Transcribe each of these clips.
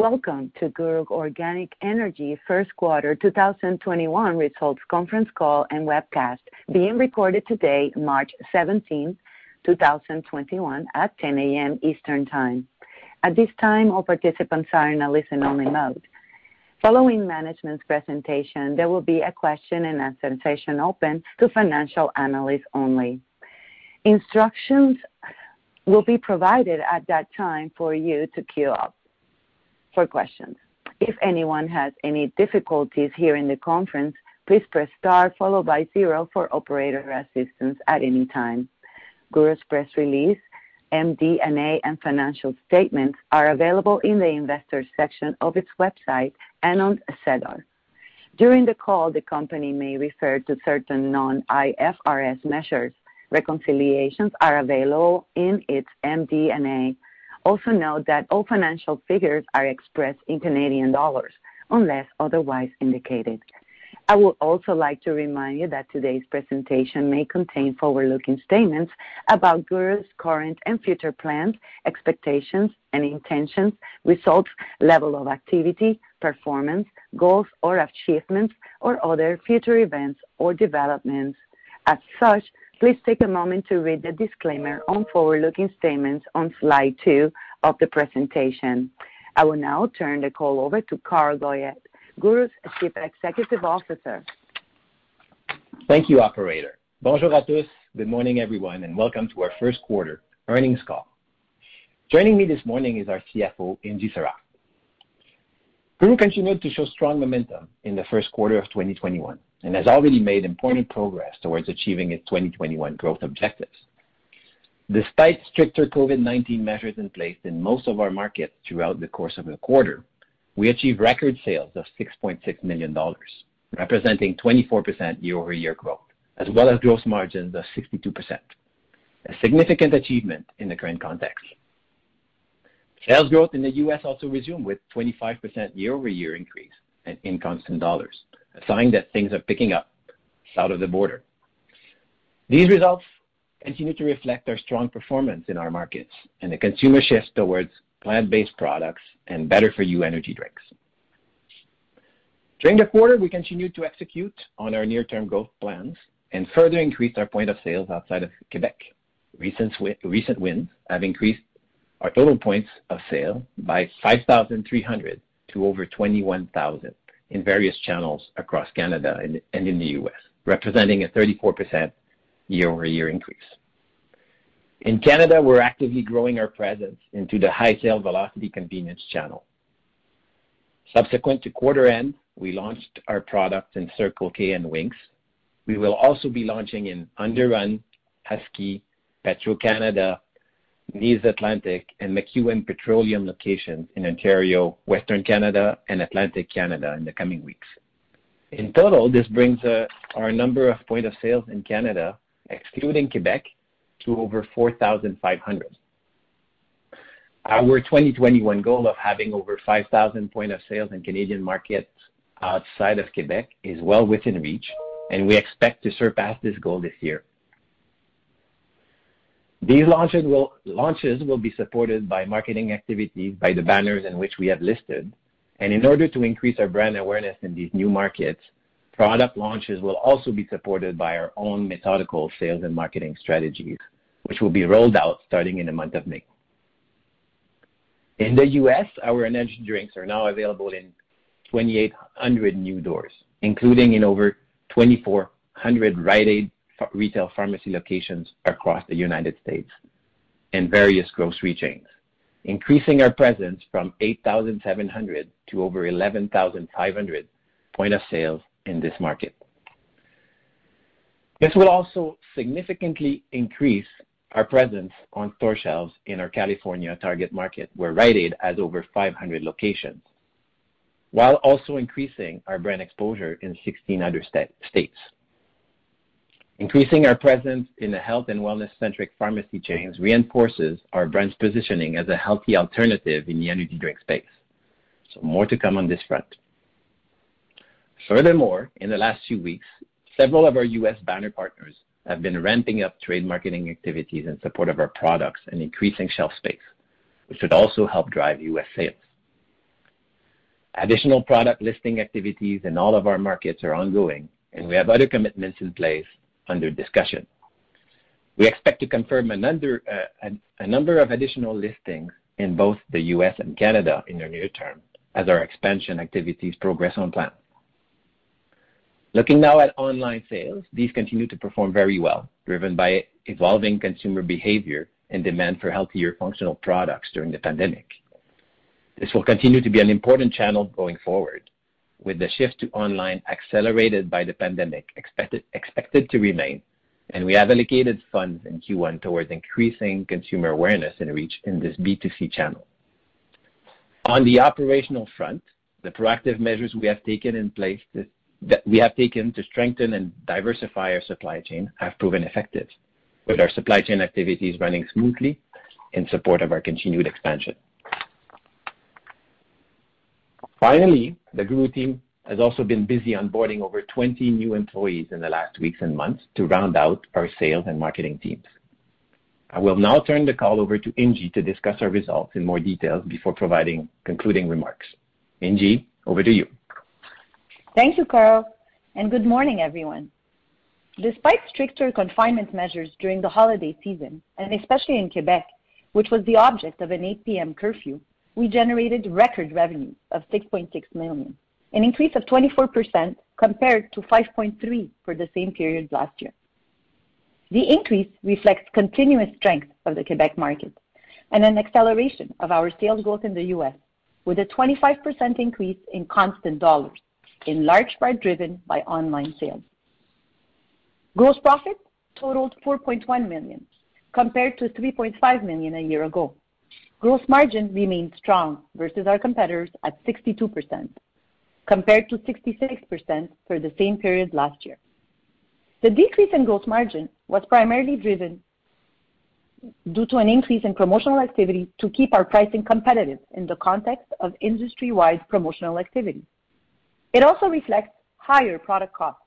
Welcome to GURU Organic Energy first quarter 2021 results conference call and webcast being recorded today, March 17, 2021 at 10 a.m. Eastern Time. At this time, all participants are in a listen-only mode. Following management's presentation, there will be a question and answer session open to financial analysts only. Instructions will be provided at that time for you to queue up for questions. If anyone has any difficulties hearing the conference, please press star followed by zero for operator assistance at any time. GURU's press release, MD&A, and financial statements are available in the investors section of its website and on SEDAR. During the call, the company may refer to certain non-IFRS measures. Reconciliations are available in its MD&A. Also note that all financial figures are expressed in Canadian dollars unless otherwise indicated. I would also like to remind you that today's presentation may contain forward-looking statements about GURU's current and future plans, expectations and intentions, results, level of activity, performance, goals or achievements, or other future events or developments. As such, please take a moment to read the disclaimer on forward-looking statements on slide two of the presentation. I will now turn the call over to Carl Goyette, GURU's Chief Executive Officer. Thank you, operator. Bonjour à tous. Good morning, everyone, and welcome to our first quarter earnings call. Joining me this morning is our CFO, Ingy Sarraf. GURU continued to show strong momentum in the first quarter of 2021 and has already made important progress towards achieving its 2021 growth objectives. Despite stricter COVID-19 measures in place in most of our markets throughout the course of the quarter, we achieved record sales of 6.6 million dollars, representing 24% year-over-year growth, as well as gross margins of 62%, a significant achievement in the current context. Sales growth in the U.S. also resumed with 25% year-over-year increase and in constant dollars, a sign that things are picking up south of the border. These results continue to reflect our strong performance in our markets and the consumer shift towards plant-based products and better-for-you energy drinks. During the quarter, we continued to execute on our near-term growth plans and further increased our point of sales outside of Quebec. Recent wins have increased our total points of sale by 5,300 to over 21,000 in various channels across Canada and in the U.S., representing a 34% year-over-year increase. In Canada, we're actively growing our presence into the high sales velocity convenience channel. Subsequent to quarter end, we launched our products in Circle K and Winks. We will also be launching in On the Run, Husky, Petro-Canada, Neves Atlantic, and MacEwen Petroleum locations in Ontario, Western Canada, and Atlantic Canada in the coming weeks. In total, this brings uh, our number of point of sales in Canada, excluding Quebec, to over 4,500. Our 2021 goal of having over 5,000 point of sales in Canadian markets outside of Quebec is well within reach, and we expect to surpass this goal this year. These launches will be supported by marketing activities by the banners in which we have listed. And in order to increase our brand awareness in these new markets, product launches will also be supported by our own methodical sales and marketing strategies, which will be rolled out starting in the month of May. In the U.S., our energy drinks are now available in 2,800 new doors, including in over 2,400 Rite Aid retail pharmacy locations across the United States and various grocery chains, increasing our presence from 8,700 to over 11,500 point of sales in this market. This will also significantly increase our presence on store shelves in our California target market, where Rite Aid has over 500 locations. while also increasing our brand exposure in 16 other states. Increasing our presence in the health and wellness-centric pharmacy chains reinforces our brand's positioning as a healthy alternative in the energy drink space. So more to come on this front. Furthermore, in the last few weeks, several of our U.S. banner partners have been ramping up trade marketing activities in support of our products and increasing shelf space, which should also help drive U.S. sales. Additional product listing activities in all of our markets are ongoing, and we have other commitments in place under discussion. We expect to confirm another uh, a number of additional listings in both the U.S. and Canada in the near term as our expansion activities progress on plan. Looking now at online sales, these continue to perform very well, driven by evolving consumer behavior and demand for healthier functional products during the pandemic. This will continue to be an important channel going forward, with the shift to online accelerated by the pandemic expected to remain, and we have allocated funds in Q1 towards increasing consumer awareness and reach in this B2C channel. On the operational front, the proactive measures we have taken in place that we have taken to strengthen and diversify our supply chain have proven effective, with our supply chain activities running smoothly in support of our continued expansion. Finally, the GURU team has also been busy onboarding over 20 new employees in the last weeks and months to round out our sales and marketing teams. I will now turn the call over to Ingy to discuss our results in more detail before providing concluding remarks. Ingy, over to you. Thank you, Carl, and good morning, everyone. Despite stricter confinement measures during the holiday season, and especially in Quebec, which was the object of an 8 P.M. curfew, we generated record revenue of 6.6 million, an increase of 24% compared to 5.3 million for the same period last year. The increase reflects continuous strength of the Quebec market and an acceleration of our sales growth in the U.S., with a 25% increase in constant dollars, in large part driven by online sales. Gross profit totaled 4.1 million, compared to 3.5 million a year ago. Gross margin remained strong versus our competitors at 62%, compared to 66% for the same period last year. The decrease in gross margin was primarily driven due to an increase in promotional activity to keep our pricing competitive in the context of industry-wide promotional activity. It also reflects higher product costs,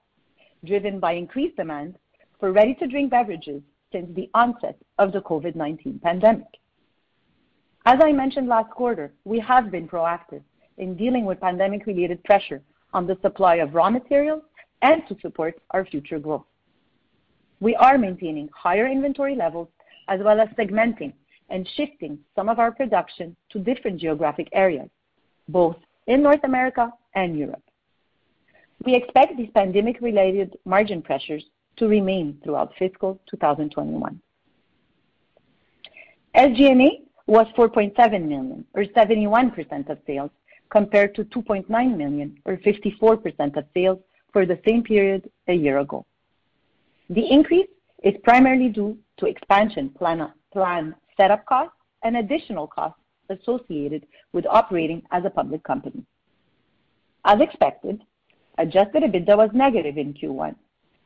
driven by increased demand for ready-to-drink beverages since the onset of the COVID-19 pandemic. As I mentioned last quarter, we have been proactive in dealing with pandemic-related pressure on the supply of raw materials and to support our future growth. We are maintaining higher inventory levels as well as segmenting and shifting some of our production to different geographic areas, both in North America and Europe. We expect these pandemic-related margin pressures to remain throughout fiscal 2021. SG&A was 4.7 million, or 71% of sales, compared to 2.9 million, or 54% of sales, for the same period a year ago. The increase is primarily due to expansion plan setup costs and additional costs associated with operating as a public company. As expected, adjusted EBITDA was negative in Q1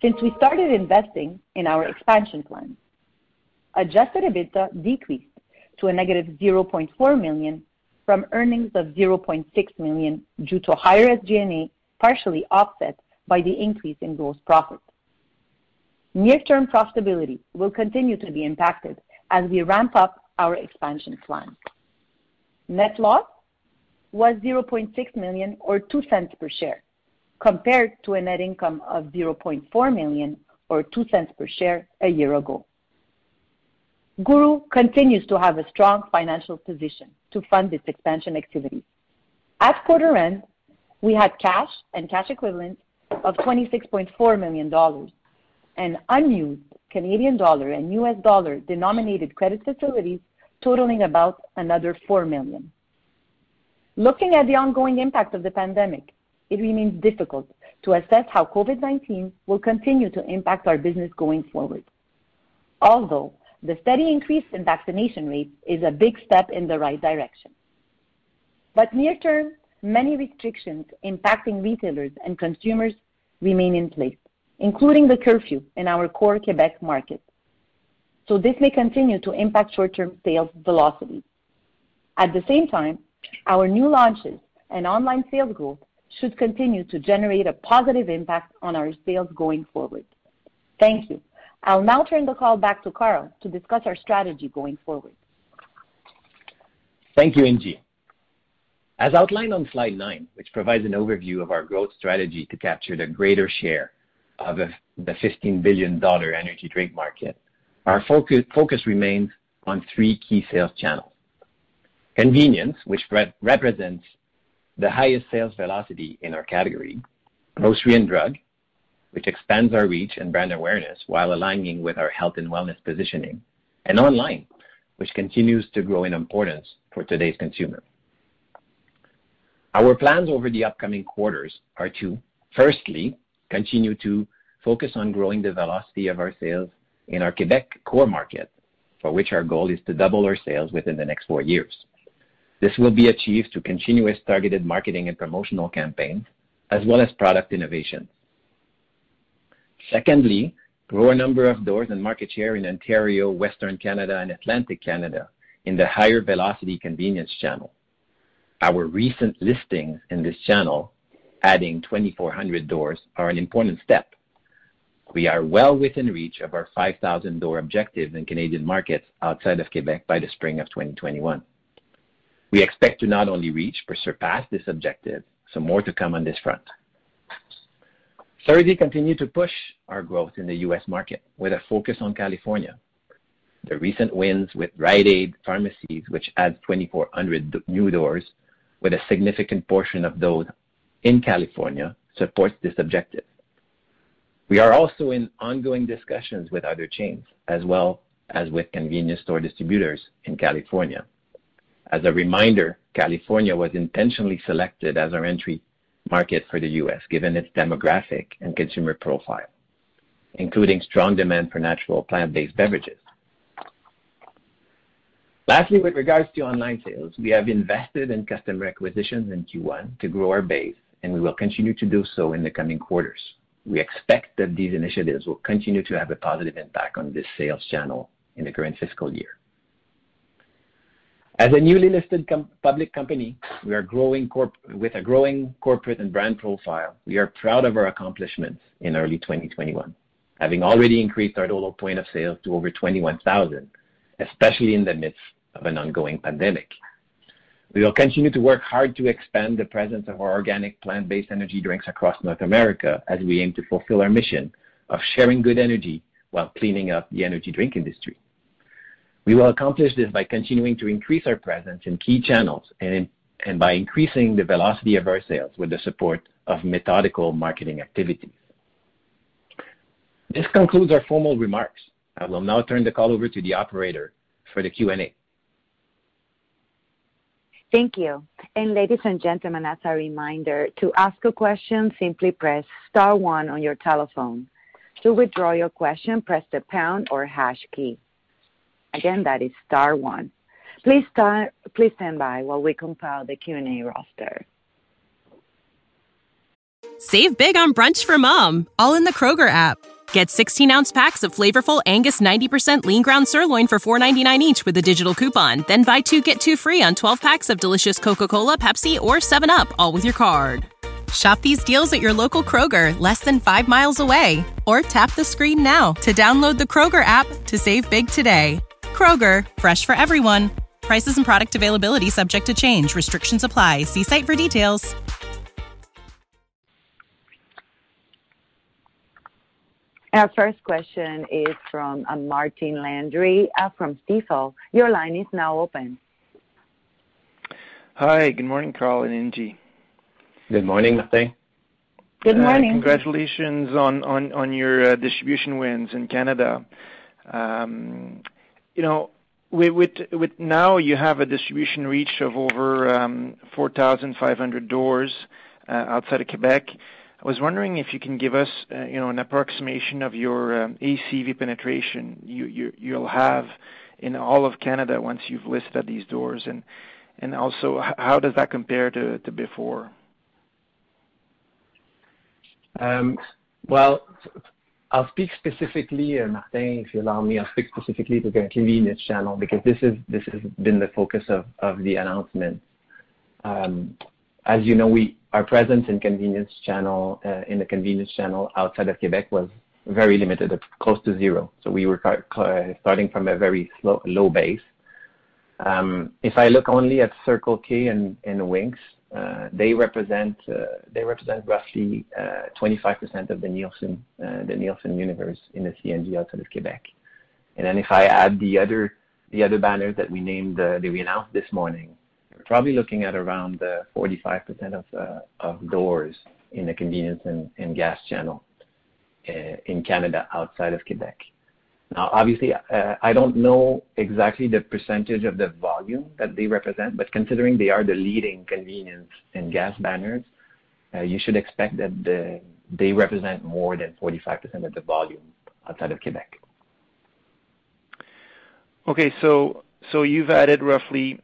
since we started investing in our expansion plan. Adjusted EBITDA decreased to a negative 0.4 million from earnings of 0.6 million due to higher SG&A, partially offset by the increase in gross profit. Near-term profitability will continue to be impacted as we ramp up our expansion plan. Net loss was 0.6 million, or 0.02 per share, compared to a net income of 0.4 million, or 0.02 per share, a year ago. GURU continues to have a strong financial position to fund its expansion activities. At quarter end, we had cash and cash equivalents of 26.4 million dollars and unused Canadian dollar and US dollar-denominated credit facilities totaling about another $4 million. Looking at the ongoing impact of the pandemic, it remains difficult to assess how COVID-19 will continue to impact our business going forward. Although the steady increase in vaccination rates is a big step in the right direction. But near term, many restrictions impacting retailers and consumers remain in place, including the curfew in our core Quebec market. So this may continue to impact short-term sales velocity. At the same time, our new launches and online sales growth should continue to generate a positive impact on our sales going forward. Thank you. I'll now turn the call back to Carl to discuss our strategy going forward. Thank you, Ingy. As outlined on slide nine, which provides an overview of our growth strategy to capture the greater share of the 15 billion dollar energy drink market, our focus remains on three key sales channels. Convenience, which represents the highest sales velocity in our category. Grocery and drug, which expands our reach and brand awareness while aligning with our health and wellness positioning. And online, which continues to grow in importance for today's consumer. Our plans over the upcoming quarters are to, firstly, continue to focus on growing the velocity of our sales in our Quebec core market, for which our goal is to double our sales within the next four years. This will be achieved through continuous targeted marketing and promotional campaigns, as well as product innovation. Secondly, grow a number of doors and market share in Ontario, Western Canada, and Atlantic Canada in the higher velocity convenience channel. Our recent listings in this channel, adding 2,400 doors, are an important step. We are well within reach of our 5,000 door objective in Canadian markets outside of Quebec by the spring of 2021. We expect to not only reach but surpass this objective, so more to come on this front. Thirdly, continue to push our growth in the U.S. market with a focus on California. The recent wins with Rite Aid pharmacies, which adds 2,400 new doors with a significant portion of those in California, supports this objective. We are also in ongoing discussions with other chains, as well as with convenience store distributors in California. As a reminder, California was intentionally selected as our entry market for the U.S., given its demographic and consumer profile, including strong demand for natural plant-based beverages. Lastly, with regards to online sales, we have invested in customer acquisitions in Q1 to grow our base, and we will continue to do so in the coming quarters. We expect that these initiatives will continue to have a positive impact on this sales channel in the current fiscal year. As a newly listed public company we are growing corp- with a growing corporate and brand profile, we are proud of our accomplishments in early 2021, having already increased our total point of sale to over 21,000, especially in the midst of an ongoing pandemic. We will continue to work hard to expand the presence of our organic plant-based energy drinks across North America as we aim to fulfill our mission of sharing good energy while cleaning up the energy drink industry. We will accomplish this by continuing to increase our presence in key channels and by increasing the velocity of our sales with the support of methodical marketing activities. This concludes our formal remarks. I will now turn the call over to the operator for the Q&A. Thank you. And ladies and gentlemen, as a reminder, to ask a question, simply press star one on your telephone. To withdraw your question, press the pound or hash key. Again, that is star one. Please stand by while we compile the Q&A roster. Save big on brunch for mom, all in the Kroger app. Get 16-ounce packs of flavorful Angus 90% lean ground sirloin for $4.99 each with a digital coupon. Then buy two, get two free on 12 packs of delicious Coca-Cola, Pepsi, or 7UP, all with your card. Shop these deals at your local Kroger, less than five miles away. Or tap the screen now to download the Kroger app to save big today. Kroger, fresh for everyone. Prices and product availability subject to change. Restrictions apply. See site for details. Our first question is from uh, Martin Landry uh, from Stifel. Your line is now open. Hi. Good morning, Carl and Ingy. Good morning, Martin. Good uh, morning. Congratulations on your distribution wins in Canada. Um, You know, with now you have a distribution reach of over um, 4,500 doors uh, outside of Quebec. I was wondering if you can give us uh, an approximation of your um, ACV penetration you'll have in all of Canada once you've listed these doors. And also, how does that compare to before? Um, well, I'll speak specifically, Martin, if you allow me, I'll speak specifically to the convenience channel because this has been the focus of the announcement. As you know, our presence in convenience channel uh, in the convenience channel outside of Quebec was very limited, close to zero. So We were starting from a very low base. If I look only at Circle K and Winks, Uh, they represent uh they represent roughly uh, 25% of the Nielsen uh the Nielsen universe in the CNG outside of Quebec. And then if I add the other the other banners that we named uh, that we announced this morning, we're probably looking at around 45% of doors in the convenience and gas channel in Canada outside of Quebec. Now, obviously, uh, I don't know exactly the percentage of the volume that they represent, but considering they are the leading convenience and gas banners, uh, you should expect that they represent more than 45% of the volume outside of Quebec. Okay. So so you've added roughly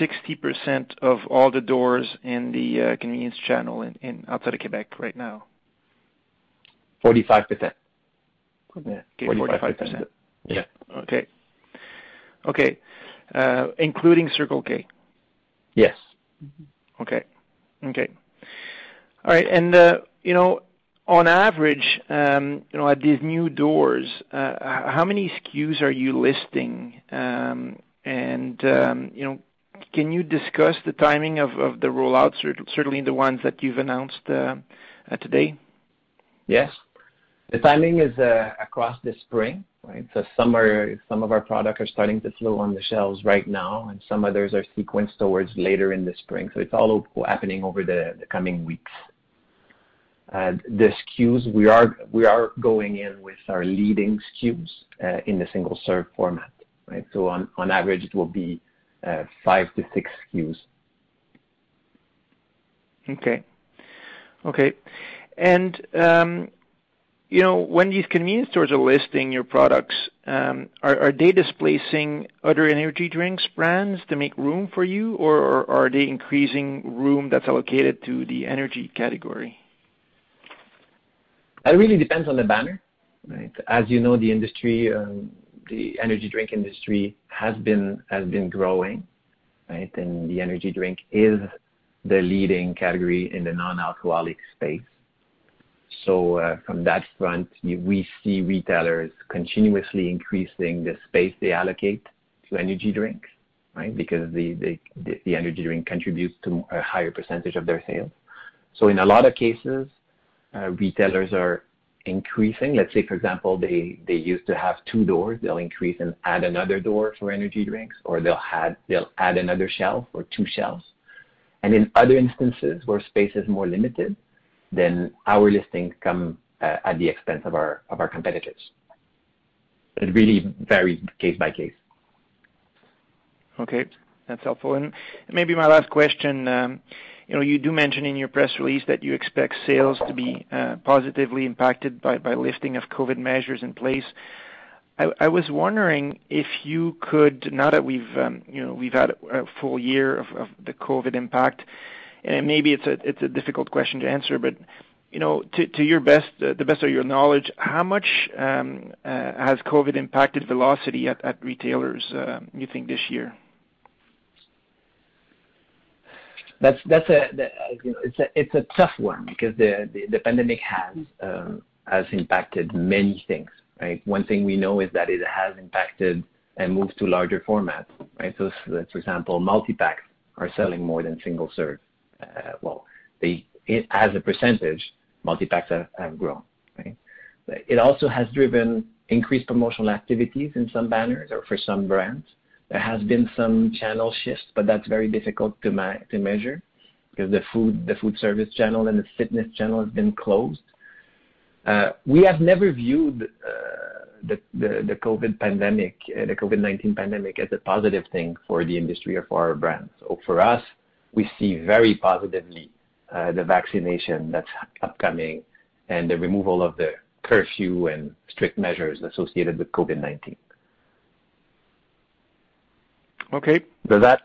60% of all the doors in the uh, convenience channel in outside of Quebec right now? 45%. Okay, 45%. Yeah. Okay. Okay. Including Circle K? Yes. Okay. Okay. All right. And uh, you know, on average, um, you know, at these new doors, how many SKUs are you listing? Um and um, you know, can you discuss the timing of the rollout, certainly the ones that you've announced today? Yes. The timing is uh, across the spring, right? So some of our products are starting to flow on the shelves right now, and some others are sequenced towards later in the spring. So it's all happening over the coming weeks. Uh, the SKUs, we are going in with our leading SKUs uh, in the single-serve format. Right? So on average, it will be five to six SKUs. Okay. Um, You know, when these convenience stores are listing your products, are they displacing other energy drinks brands to make room for you, or are they increasing room that's allocated to the energy category? That really depends on the banner. Right? As you know, the industry, um, the energy drink industry has been has been growing, right? And the energy drink is the leading category in the non-alcoholic space. So, uh, from that front, we see retailers continuously increasing the space they allocate to energy drinks, right? Because the energy drink contributes to a higher percentage of their sales. So in a lot of cases, uh, retailers are increasing. Let's say, for example, they used to have two doors. They'll increase and add another door for energy drinks, or they'll add another shelf or two shelves. And in other instances where space is more limited, then our listings come at the expense of our of our competitors. It really varies case by case. Okay. That's helpful. And maybe my last question, um you know, you do mention in your press release that you expect sales to be positively impacted by by lifting of COVID measures in place. I was wondering if you could, now that we've um you know we've had a full year of of the COVID impact, and maybe it's a it's a difficult question to answer, but you know, to to your best, uh the best of your knowledge, how much um, uh, has COVID impacted velocity at at retailers, uh, you think, this year? That's that's a It's a tough one because the pandemic has um, has impacted many things, right? One thing we know is that it has impacted and moved to larger formats, right? So for example, multi-packs are selling more than single-serve. Uh, well, as a percentage, multi-packs have grown, right? It also has driven increased promotional activities in some banners or for some brands. There has been some channel shifts, but that's very difficult to to measure because the food the food service channel and the fitness channel has been closed. Uh, we have never viewed uh, the the, COVID pandemic uh the COVID-19 pandemic as a positive thing for the industry or for our brands. So For us, we see very positively uh, the vaccination that's upcoming and the removal of the curfew and strict measures associated with COVID-19. Okay. Does that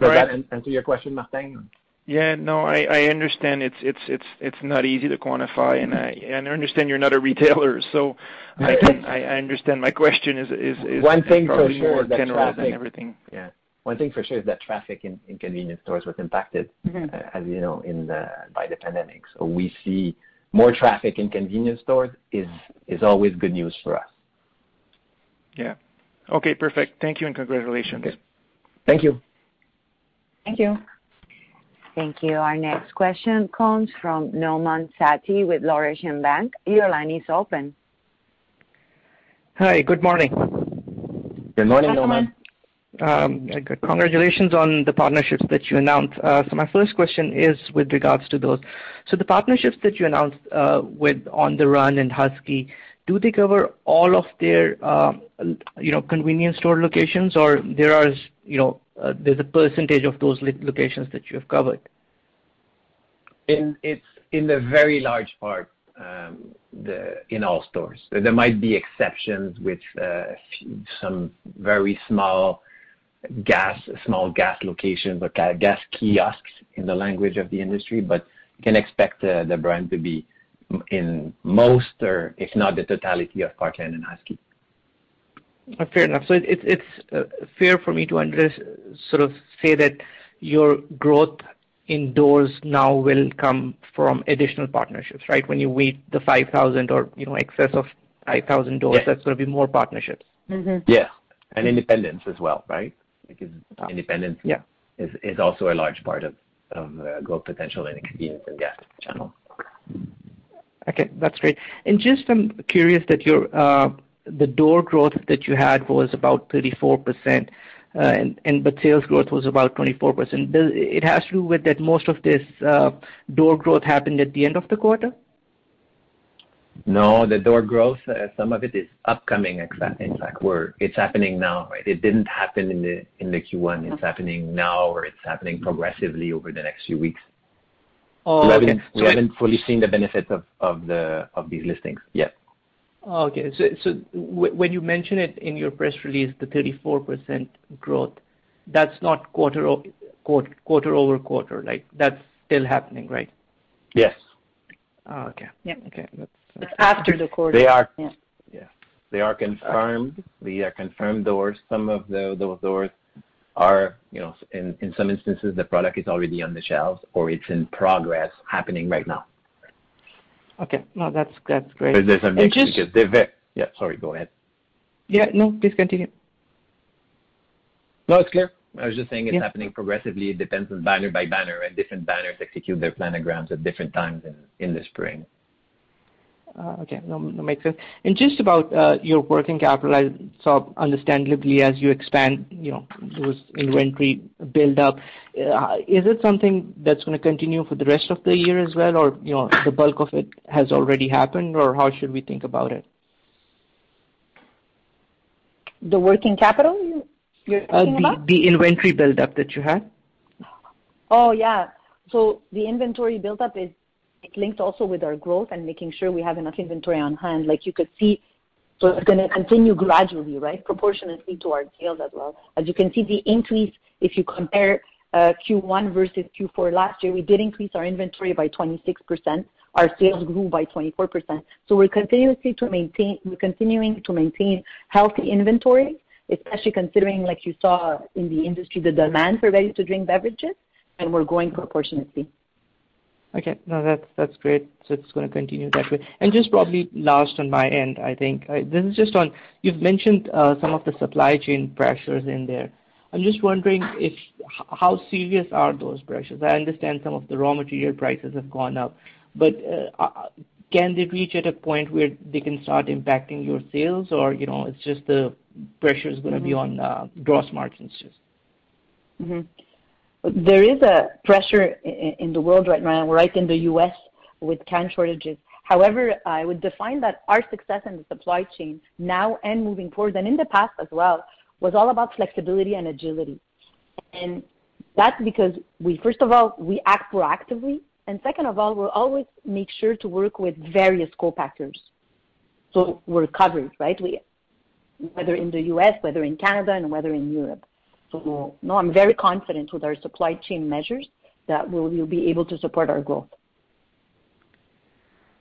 answer your question, Martin? Yeah, no, I understand it's not easy to quantify, and I understand you're not a retailer, so I understand my question is. One thing for sure more is that general than traffic- everything. Yeah. One thing for sure is that traffic in convenience stores was impacted, Mhm. uh, as you know, in by the pandemic. So we see more traffic in convenience stores is is always good news for us. Yeah. Okay, perfect. Thank you and congratulations. Okay. Thank you. Thank you. Thank you. Our next question comes from Nauman Satti with Laurentian Bank. Your line is open. Hi, good morning. Good morning, Hi, Nauman. Um, Congratulations on the partnerships that you announced. Uh, My first question is with regards to those. So The partnerships that you announced uh, with On the Run and Husky, do they cover all of their um, you know, convenience store locations, or there are, you know, uh, there's a percentage of those locations that you have covered? In, It's in the very large part, um, in all stores. There might be exceptions with some very small gas small gas locations or gas kiosks in the language of the industry, but you can expect the brand to be in most or if not the totality of Parkland and Husky. Uh, fair enough. So it's uh, fair for me to sort of say that your growth indoors now will come from additional partnerships, right? When you meet the 5,000 or, you know, excess of 5,000 doors. Yes. That's gonna be more partnerships. Mm-hmm. Yes. Independence as well, right? Because Ah. independence Yeah. is also a large part of uh, growth potential in the convenience and gas channel. Okay, that's great. And just I'm curious that your uh, the door growth that you had was about 34%, uh, and but sales growth was about 24%. Does it has to do with that most of this uh, door growth happened at the end of the quarter? No, the door growth, uh, some of it is upcoming. In fact, it's happening now, right? It didn't happen in the Q1. It's uh-huh. happening now, or it's happening progressively over the next few weeks. Oh, okay. We haven't fully seen the benefits of these listings yet. Oh, okay. So when you mention it in your press release, the 34% growth, that's not quarter-over-quarter. Like, that's still happening, right? Yes. Oh, okay. Yep. Okay. It's after the quarter. They are. Yeah. Yeah. They are confirmed. They are uh, confirmed doors. Some of those doors are, you know, in some instances, the product is already on the shelves or it's in progress happening right now. Okay. No, that's great. There's a mix just- because they're very. Yeah, sorry, go ahead. Yeah, no, please continue. No, it's clear. I was just saying it's Yeah. happening progressively. It depends on banner by banner, and different banners execute their planograms at different times in the spring. Uh, Okay. No, that makes sense. And just about uh, your working capital, I saw understandably as you expand, you know, those inventory build up. Uh, is it something that's gonna continue for the rest of the year as well? Or, you know, the bulk of it has already happened, or how should we think about it? The working capital you- you're talking about? The inventory buildup that you had. Oh, yeah. So The inventory buildup is linked also with our growth and making sure we have enough inventory on hand. Like you could see, so it's gonna continue gradually, right? Proportionately to our sales as well. As you can see, the increase, if you compare uh, Q1 versus Q4 last year, we did increase our inventory by 26%. Our sales grew by 24%. So We're continuously to maintain we're continuing to maintain healthy inventory, especially considering, like you saw in the industry, the demand for ready-to-drink beverages, and we're growing proportionately. Okay. No, that's great. So it's gonna continue that way. And just probably last on my end, I think, uh, this is just on, you've mentioned uh, some of the supply chain pressures in there. I'm just wondering if how serious are those pressures? I understand some of the raw material prices have gone up, but uh, can they reach at a point where they can start impacting your sales? Or, you know, it's just the pressure is gonna be Mm-hmm. on gross margins just? There is a pressure in the world right now, right in the U.S. with can shortages. However, I would define that our success in the supply chain now and moving forward, and in the past as well, was all about flexibility and agility. And That's because we, first of all, we act proactively, and second of all, we'll always make sure to work with various co-packers. So We're covered, right? We, Whether in the U.S., whether in Canada, and whether in Europe. So no, I'm very confident with our supply chain measures that we'll, we'll be able to support our growth.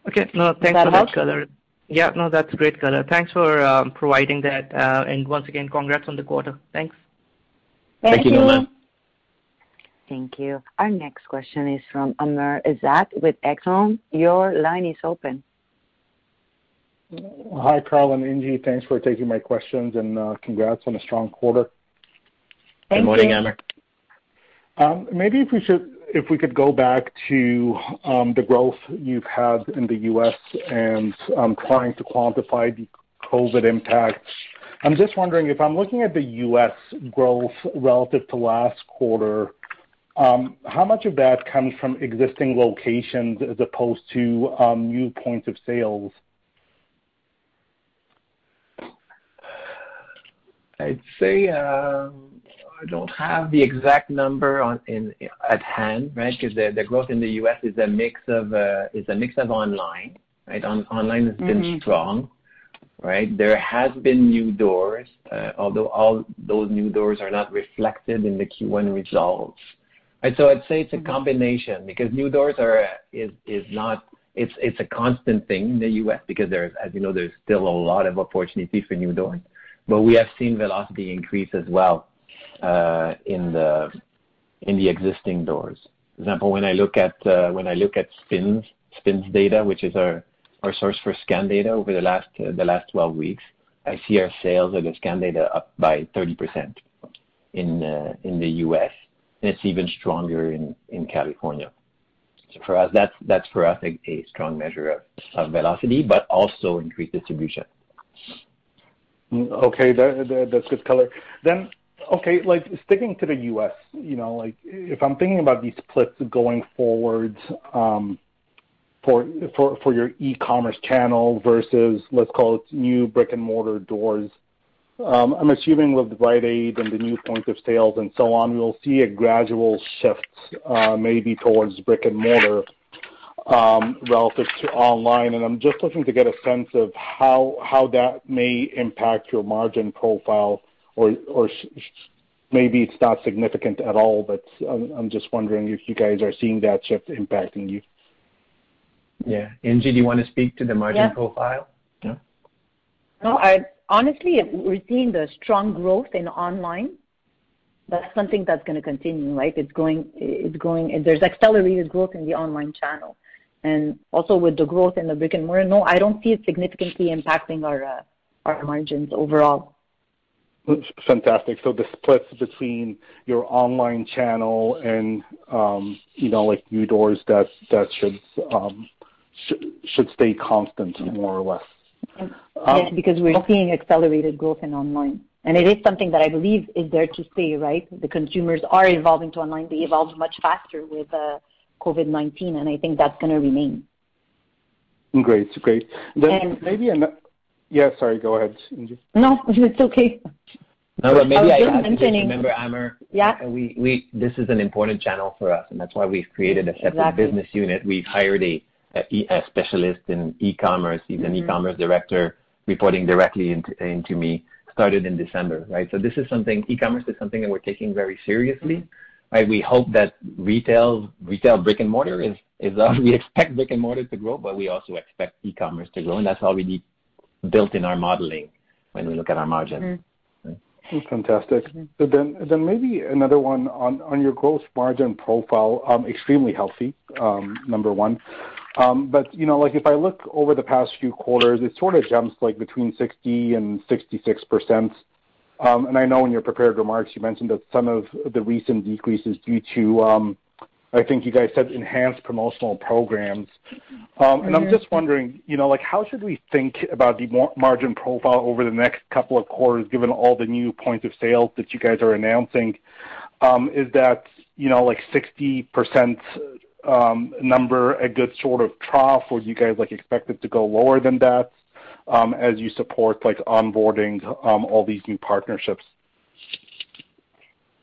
Okay. No, thanks for that color. Yeah, no, that's great color. Thanks for um, providing that. Uh, and once again, congrats on the quarter. Thanks. Thank, Thank you, Norman. Thank you. Our next question is from Amr Ezzat with Echelon. Your line is open. Hi, Carl and Ingy. Thanks for taking my questions, and uh, congrats on a strong quarter. Thank Good morning, you. Amr. Um, maybe if we should, if we could go back to um, the growth you've had in the U.S. and um, trying to quantify the COVID impact. I'm just wondering if I'm looking at the U.S. growth relative to last quarter, um, how much of that comes from existing locations as opposed to um, new points of sales? I'd say um, I don't have the exact number on in at hand, right? Because the, the growth in the U.S. is a mix of uh, is a mix of online, right? On, online has been Mhm. strong, right? There has been new doors, uh, although all those new doors are not reflected in the Q1 results. Right? So I'd say it's a combination because new doors are is is not it's it's a constant thing in the U.S. because there's as you know there's still a lot of opportunity for new doors, but we have seen velocity increase as well in the in the existing doors. For example, when I look at uh, when I look at SPINS SPINS data, which is our our source for scan data over the last uh, the last 12 weeks, I see our sales of the scan data up by 30% in uh, in the U.S. and it's even stronger in California. So for us, that's that's for us a, strong measure of, velocity, but also increased distribution. Mm, Okay, that, that, that's good color. Okay, like sticking to the U.S., you know, like if I'm thinking about these splits going forward, um, for your e-commerce channel versus let's call it new brick and mortar doors. Um, I'm assuming with Rite Aid and the new point of sales and so on, we'll see a gradual shift, uh, maybe towards brick and mortar um, relative to online. And I'm just looking to get a sense of how how that may impact your margin profile, or or sh- sh- maybe it's not significant at all. But I'm, I'm just wondering if you guys are seeing that shift impacting you. Yeah, Ingy, do you want to speak to the margin profile? Yeah. No, I honestly, we're seeing the strong growth in online. That's something that's going to continue, right? It's going, it's going. There's accelerated growth in the online channel, and also with the growth in the brick and mortar. No, I don't see it significantly impacting our uh, our margins overall. Fantastic. So the splits between your online channel and um, you know like new doors that that should um, sh- should stay constant more or less. yes, Um, because we're okay. seeing accelerated growth in online. And it is something that I believe is there to stay, right? The consumers are evolving to online. They evolved much faster with uh, COVID-19, and I think that's going to remain. Great, great. Then And- maybe an yeah. Sorry, go ahead. Ingy. No, it's okay. No, but maybe I I, just I just mentioning- remember, Amber, Yeah. uh, we, we, this is an important channel for us, and that's why we've created a separate Exactly. business unit. We've hired a specialist in e-commerce. He's an Mhm. e-commerce director reporting directly into, into me, started in December, right? So this is something, e-commerce is something that we're taking very seriously, right? We hope that retail, retail brick and mortar is, is, uh, we expect brick and mortar to grow, but we also expect e-commerce to grow, and that's already built in our modeling when we look at our margin. Mhm. Fantastic. Then, then maybe another one on on your gross margin profile. Um, extremely healthy. Um, number one. Um, but you know, like if I look over the past few quarters, it sort of jumps like between 60 and 66 percent. Um, and I know in your prepared remarks you mentioned that some of the recent decrease is due to, um, I think you guys said enhanced promotional programs. Um, and I'm just wondering, you know, like how should we think about the mar- margin profile over the next couple of quarters, given all the new points of sales that you guys are announcing? Um, is that you know like 60% um, number a good sort of trough, or do you guys like expect it to go lower than that um, as you support like onboarding um, all these new partnerships?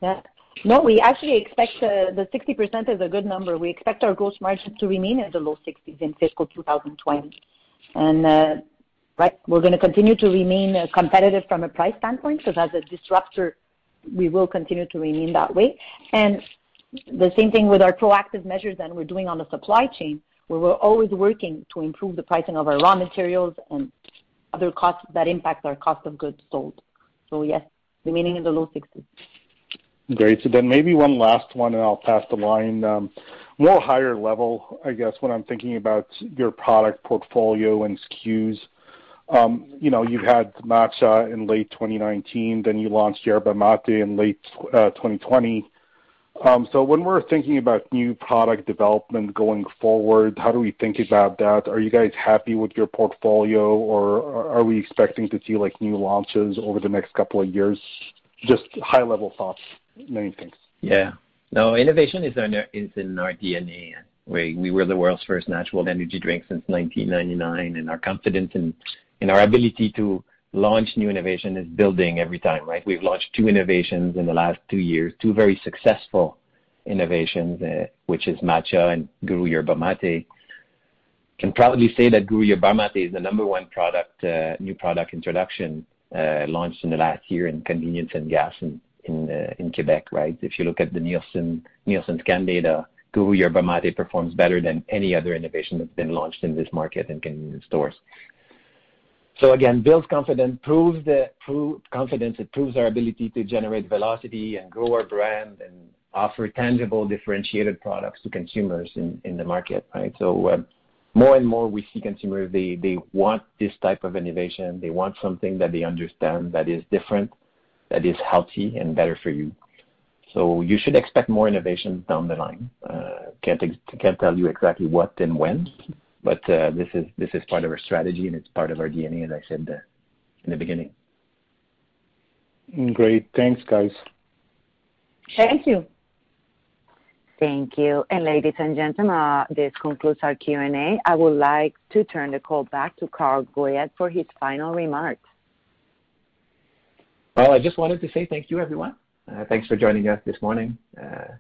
Yeah. No, we actually expect uh, the 60% is a good number. We expect our gross margins to remain in the low 60s in fiscal 2020. And uh, right, we're going to continue to remain uh, competitive from a price standpoint because as a disruptor we will continue to remain that way. And the same thing with our proactive measures that we're doing on the supply chain, where we're always working to improve the pricing of our raw materials and other costs that impact our cost of goods sold. So yes, remaining in the low 60s. Great. So then maybe one last one, and I'll pass the line. Um, more higher level, I guess, when I'm thinking about your product portfolio and SKUs. Um, you know, you had matcha in late 2019, then you launched yerba mate in late uh, 2020. Um, so when we're thinking about new product development going forward, how do we think about that? Are you guys happy with your portfolio, or are we expecting to see, like, new launches over the next couple of years? Just high-level thoughts. Things. Yeah. No, innovation is in our DNA. We we were the world's first natural energy drink since 1999, and our confidence in in our ability to launch new innovation is building every time, right? We've launched two innovations in the last two years, two very successful innovations, uh, which is matcha and Guru Yerba Mate. Can proudly say that Guru Yerba Mate is the number one product, uh, new product introduction uh, launched in the last year in convenience and gas in in Quebec, right? If you look at the Nielsen scan data, Guru Yerba Mate performs better than any other innovation that's been launched in this market in convenience stores. So Again, builds confidence, proves the confidence. It proves our ability to generate velocity and grow our brand and offer tangible, differentiated products to consumers in in the market, right? So um, More and more we see consumers, they they want this type of innovation. They want something that they understand that is different, that is healthy and better for you. So You should expect more innovations down the line. Uh, can't tell you exactly what and when, but uh, this is this is part of our strategy, and it's part of our DNA, as I said uh, in the beginning. Great. Thanks, guys. Thank you. Thank you. And ladies and gentlemen, uh, this concludes our Q&A. I would like to turn the call back to Carl Goyette for his final remarks. Well, I just wanted to say thank you, everyone. Uh, thanks for joining us this morning. Uh,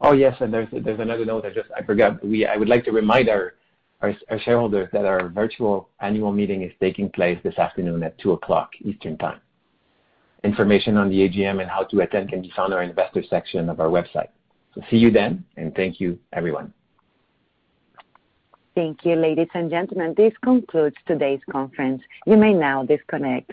oh, yes, and there's there's another note I just I forgot. We I would like to remind our our shareholders that our virtual annual meeting is taking place this afternoon at 2 o'clock Eastern Time. Information on the AGM and how to attend can be found on our investor section of our website. So see you then, and thank you, everyone. Thank you, ladies and gentlemen. This concludes today's conference. You may now disconnect.